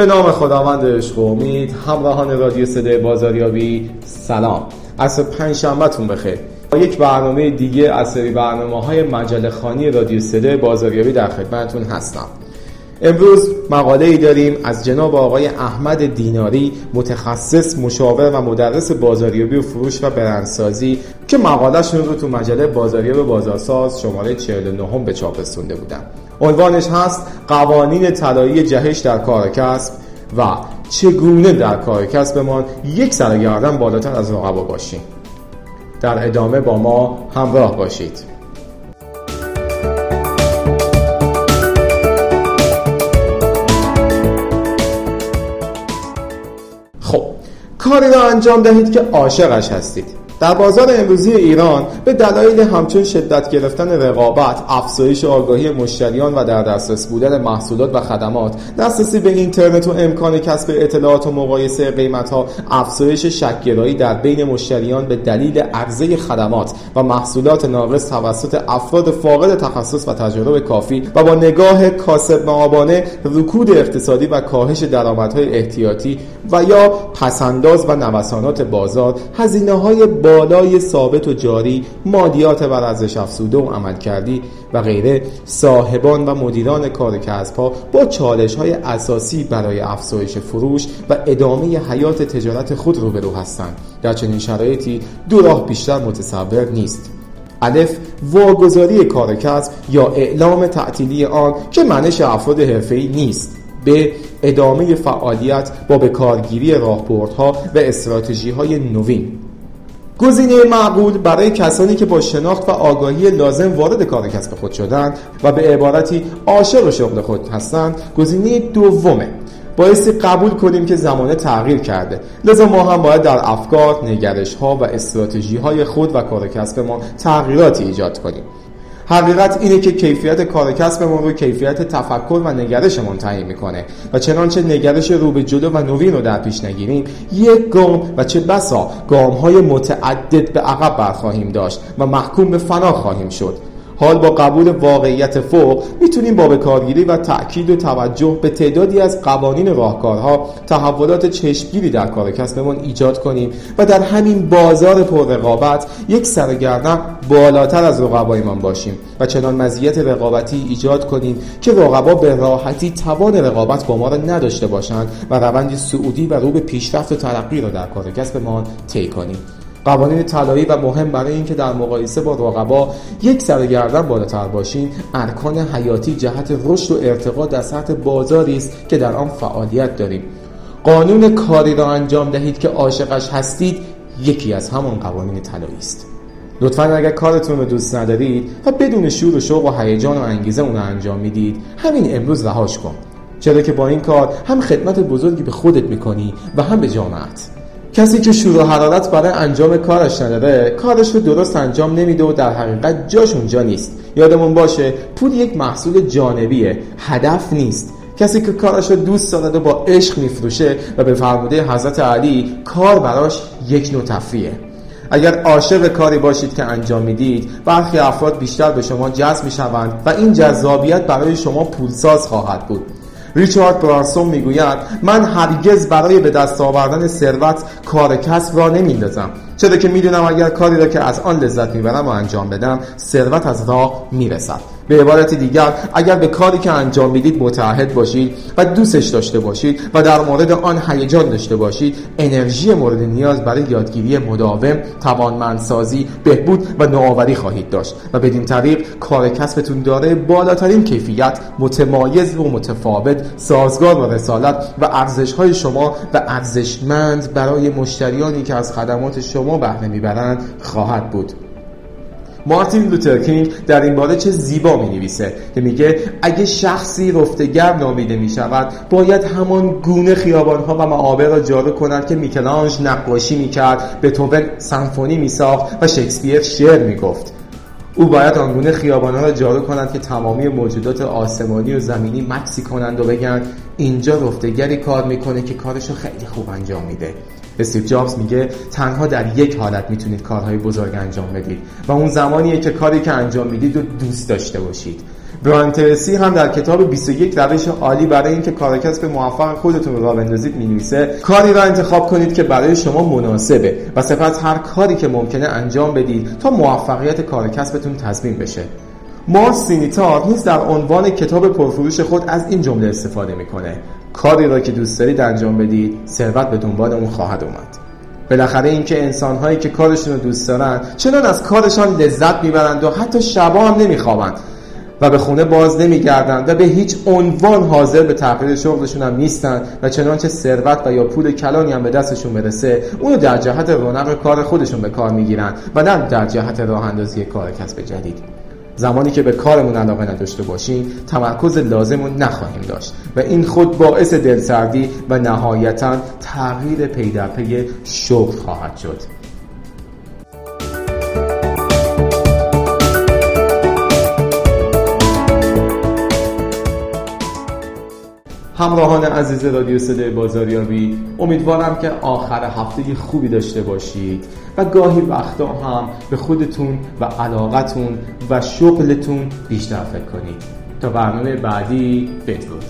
به نام خداوند عشق و امید همراهان رادیو صدای بازاریابی سلام. عصر پنج شنبهتون بخیر. با یک برنامه دیگه از سری برنامه های مجله خانی رادیو صدای بازاریابی در خدمتتون هستم. امروز مقاله ای داریم از جناب آقای احمد دیناری متخصص مشاور و مدرس بازاریابی و فروش و برندسازی که مقالهشون رو تو مجله بازاریاب بازارساز شماره 49 به چاپ رسونده بودن عنوانش هست قوانین طلایی جهش در کار کسب و چگونه در کار کسبمان یک سرگردن بالاتر از رقبا باشیم. در ادامه با ما همراه باشید. کاری را انجام دهید که عاشقش هستید. در بازار امروزی ایران به دلایل همچون شدت گرفتن رقابت، افزایش آگاهی مشتریان و در دسترس بودن محصولات و خدمات، دسترسی به اینترنت و امکان کسب اطلاعات و مقایسه قیمتها، افزایش شکگرایی در بین مشتریان به دلیل عرضه خدمات و محصولات ناقص توسط افراد فاقد تخصص و تجربه کافی و با نگاه کاسب معابانه رکود اقتصادی و کاهش درآمدهای احتیاطی و یا پسنداز و نوسانات بازار هزینه های بالای ثابت و جاری مادیات بر ارزش افزوده و عمل کردی و غیره صاحبان و مدیران کار کسب ها با چالش های اساسی برای افزایش فروش و ادامه حیات تجارت خود روبرو هستند. در چنین شرایطی دو راه بیشتر متصور نیست. الف واگذاری کار کسب یا اعلام تعطیلی آن که منش افراد حرفه‌ای نیست. به ادامه فعالیت با به کارگیری راهبردها و استراتژی های نوین. گزینه معقول برای کسانی که با شناخت و آگاهی لازم وارد کار کسب خود شدند و به عبارتی عاشق شغل خود هستند گزینه دومه. بایستی قبول کنیم که زمانه تغییر کرده. لذا ما هم باید در افکار، نگرش ها و استراتژی های خود و کار کسب ما تغییراتی ایجاد کنیم. حقیقت اینه که کیفیت کار کسبمون رو کیفیت تفکر و نگرشمون تعیین می‌کنه و چنانچه نگرش رو به جلو و نوین رو در پیش نگیریم یک گام و چه بسا گام های متعدد به عقب برخواهیم داشت و محکوم به فنا خواهیم شد. حال با قبول واقعیت فوق می‌تونیم با بکارگیری و تأکید و توجه به تعدادی از قوانین راهکارها تحولات چشمگیری در کار کسبمان ایجاد کنیم و در همین بازار پررقابت یک سرگردن بالاتر از رقبایمان باشیم و چنان مزیت رقابتی ایجاد کنیم که رقبا به راحتی توان رقابت با ما را نداشته باشند و روندی سعودی و رو به پیشرفت و ترقی را در کار کسبمان طی کنیم. قوانین طلایی و مهم برای اینکه در مقایسه با رقبا یک سر گردن بالاتر باشیم ارکان حیاتی جهت رشد و ارتقا در سطح بازاری است که در آن فعالیت داریم. قانون کاری را انجام دهید که عاشقش هستید یکی از همان قوانین طلایی است. لطفا اگر کارتون رو دوست ندارید و بدون شور و شوق و هیجان و انگیزه اون رو انجام می‌دید همین امروز رهاش کن. چرا که با این کار هم خدمت بزرگی به خودت می‌کنی و هم به جامعت. کسی که شور و حرارت برای انجام کارش نداره کارش رو درست انجام نمیده و در حقیقت جاش اونجا نیست. یادمون باشه پول یک محصول جانبیه هدف نیست. کسی که کارش رو دوست دارد و با عشق میفروشه و به فرموده حضرت علی کار براش یک نوع تفریه اگر عاشق کاری باشید که انجام می‌دید برخی افراد بیشتر به شما جذب می‌شوند و این جذابیت برای شما پولساز خواهد بود. ریچارد برانسون می‌گوید من هرگز برای به دست آوردن ثروت کار کسب را نمیندازم چرا که می‌دونم اگر کاری را که از آن لذت می‌برم و انجام بدم ثروت از راه می‌رسد. به عبارت دیگر اگر به کاری که انجام می‌دید متعهد باشید و دوستش داشته باشید و در مورد آن هیجان داشته باشید انرژی مورد نیاز برای یادگیری مداوم توانمندسازی بهبود و نوآوری خواهید داشت. و بدین طریق کار کسبتون داره بالاترین کیفیت متمایز و متفاوت سازگار با رسالت و ارزش های شما و ارزشمند برای مشتریانی که از خدمات شما بهره می‌برند خواهد بود. مارتین لوترکینگ در این باره چه زیبا می نویسه که میگه اگه شخصی رفتگر نامیده می شود باید همان گونه خیابان ها و معابر را جارو کند که میکلانج نقاشی می کرد به توبن سمفونی می ساخت و شکسپیر شعر می گفت او باید آنگونه خیابان ها را جارو کند که تمامی موجودات آسمانی و زمینی مکسی کنند و بگن اینجا رفتگری کار می‌کنه که کارشو خیلی خوب انجام میده. استیو جابز میگه تنها در یک حالت می‌تونید کارهای بزرگ انجام بدید و اون زمانیه که کاری که انجام می‌دید رو دوست داشته باشید. بران ترسی هم در کتاب 21 روش عالی برای اینکه کار کسب موفق خودتون رو بندازید می‌نویسه. کاری را انتخاب کنید که برای شما مناسبه و سپس هر کاری که ممکنه انجام بدید تا موفقیت کار کسبتون تضمین بشه. مارس سینیتار نیز در عنوان کتاب پرفروش خود از این جمله استفاده می‌کنه. کاری را که دوست دارید انجام بدید ثروت به دنبال اون خواهد اومد. بالاخره اینکه انسانهایی که کارشون رو دوست دارن چنان از کارشان لذت می‌برند و حتی شبا هم نمیخوابند. و به خونه باز نمیگردند و به هیچ عنوان حاضر به تغییر شغلشون هم نیستن و چنانچه ثروت و یا پول کلانی هم به دستشون برسه اونو در جهت رونق کار خودشون به کار می‌گیرن و نه در جهت راه اندازی کار کسب جدید. زمانی که به کارمون علاقه نداشته باشیم تمرکز لازم رو نخواهیم داشت و این خود باعث دلسردی و نهایتا تغییر پی شغل خواهد شد. همراهان عزیز رادیو صدای بازاریابی امیدوارم که آخر هفته خوبی داشته باشید و گاهی وقتا هم به خودتون و علاقتون و شغلتون بیشتر فکر کنید. تا برنامه بعدی بدرود.